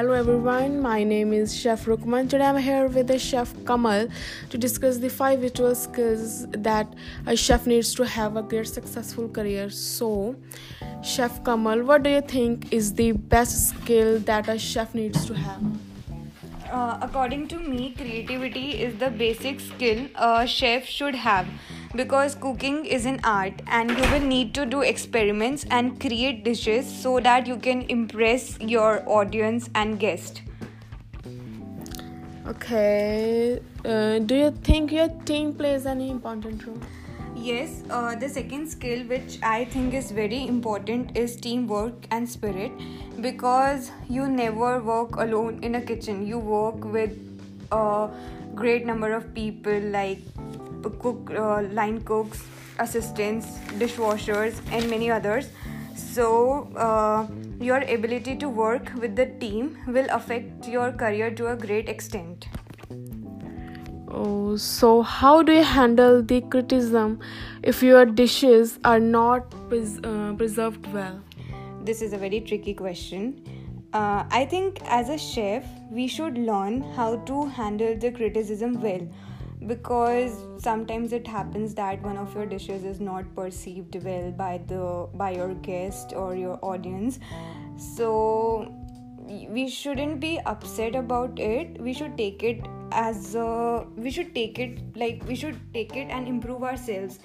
hello everyone, my name is Chef Rukman. Today I'm here with chef Kamal to discuss the five vital skills that a chef needs to have a great successful career. So, Chef Kamal, what do you think is the best skill that a chef needs to have? Uh, according to me, creativity is the basic skill a chef should have because cooking is an art and you will need to do experiments and create dishes so that you can impress your audience and guest. Okay, uh, do you think your team plays any important role? Yes, uh, the second skill which I think is very important is teamwork and spirit because you never work alone in a kitchen. You work with a great number of people like cook, uh, line cooks, assistants, dishwashers, and many others. So, uh, your ability to work with the team will affect your career to a great extent. Oh, so how do you handle the criticism if your dishes are not pres- uh, preserved well? This is a very tricky question. Uh, I think as a chef, we should learn how to handle the criticism well because sometimes it happens that one of your dishes is not perceived well by the by your guest or your audience so we shouldn't be upset about it. We should take it as a, we should take it like we should take it and improve ourselves.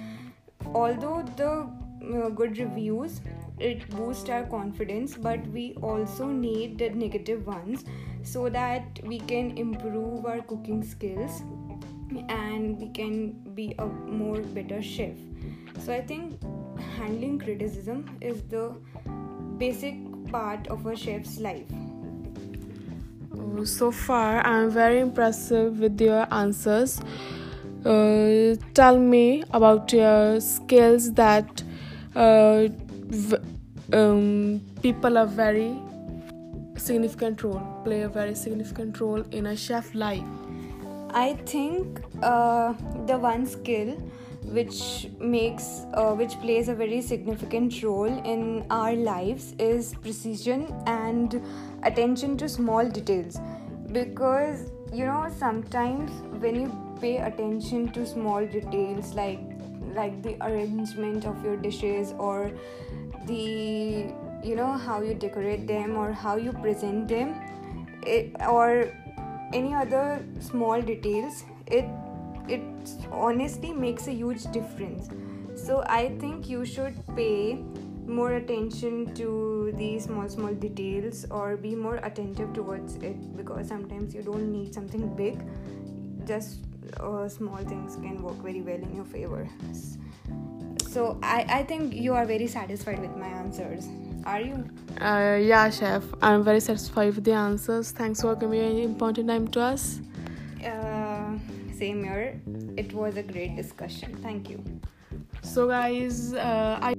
Although the uh, good reviews it boosts our confidence but we also need the negative ones so that we can improve our cooking skills and we can be a more better chef. So i think handling criticism is the basic part of a chef's life oh, so far i'm very impressed with your answers. Uh, tell me about your skills that uh, v- um, people are very significant role play a very significant role in a chef life I think uh, the one skill which makes uh, which plays a very significant role in our lives is precision and attention to small details. Because you know sometimes when you pay attention to small details like like the arrangement of your dishes or the you know how you decorate them or how you present them it, or any other small details it it honestly makes a huge difference. So i think you should pay more attention to these small small details or be more attentive towards it because sometimes you don't need something big. Just uh, small things can work very well in your favor. So I, I think you are very satisfied with my answers are you? Uh, yeah, chef. I'm very satisfied with the answers. Thanks for giving an important time to us. Uh, same here. It was a great discussion. Thank you. So, guys, uh, I.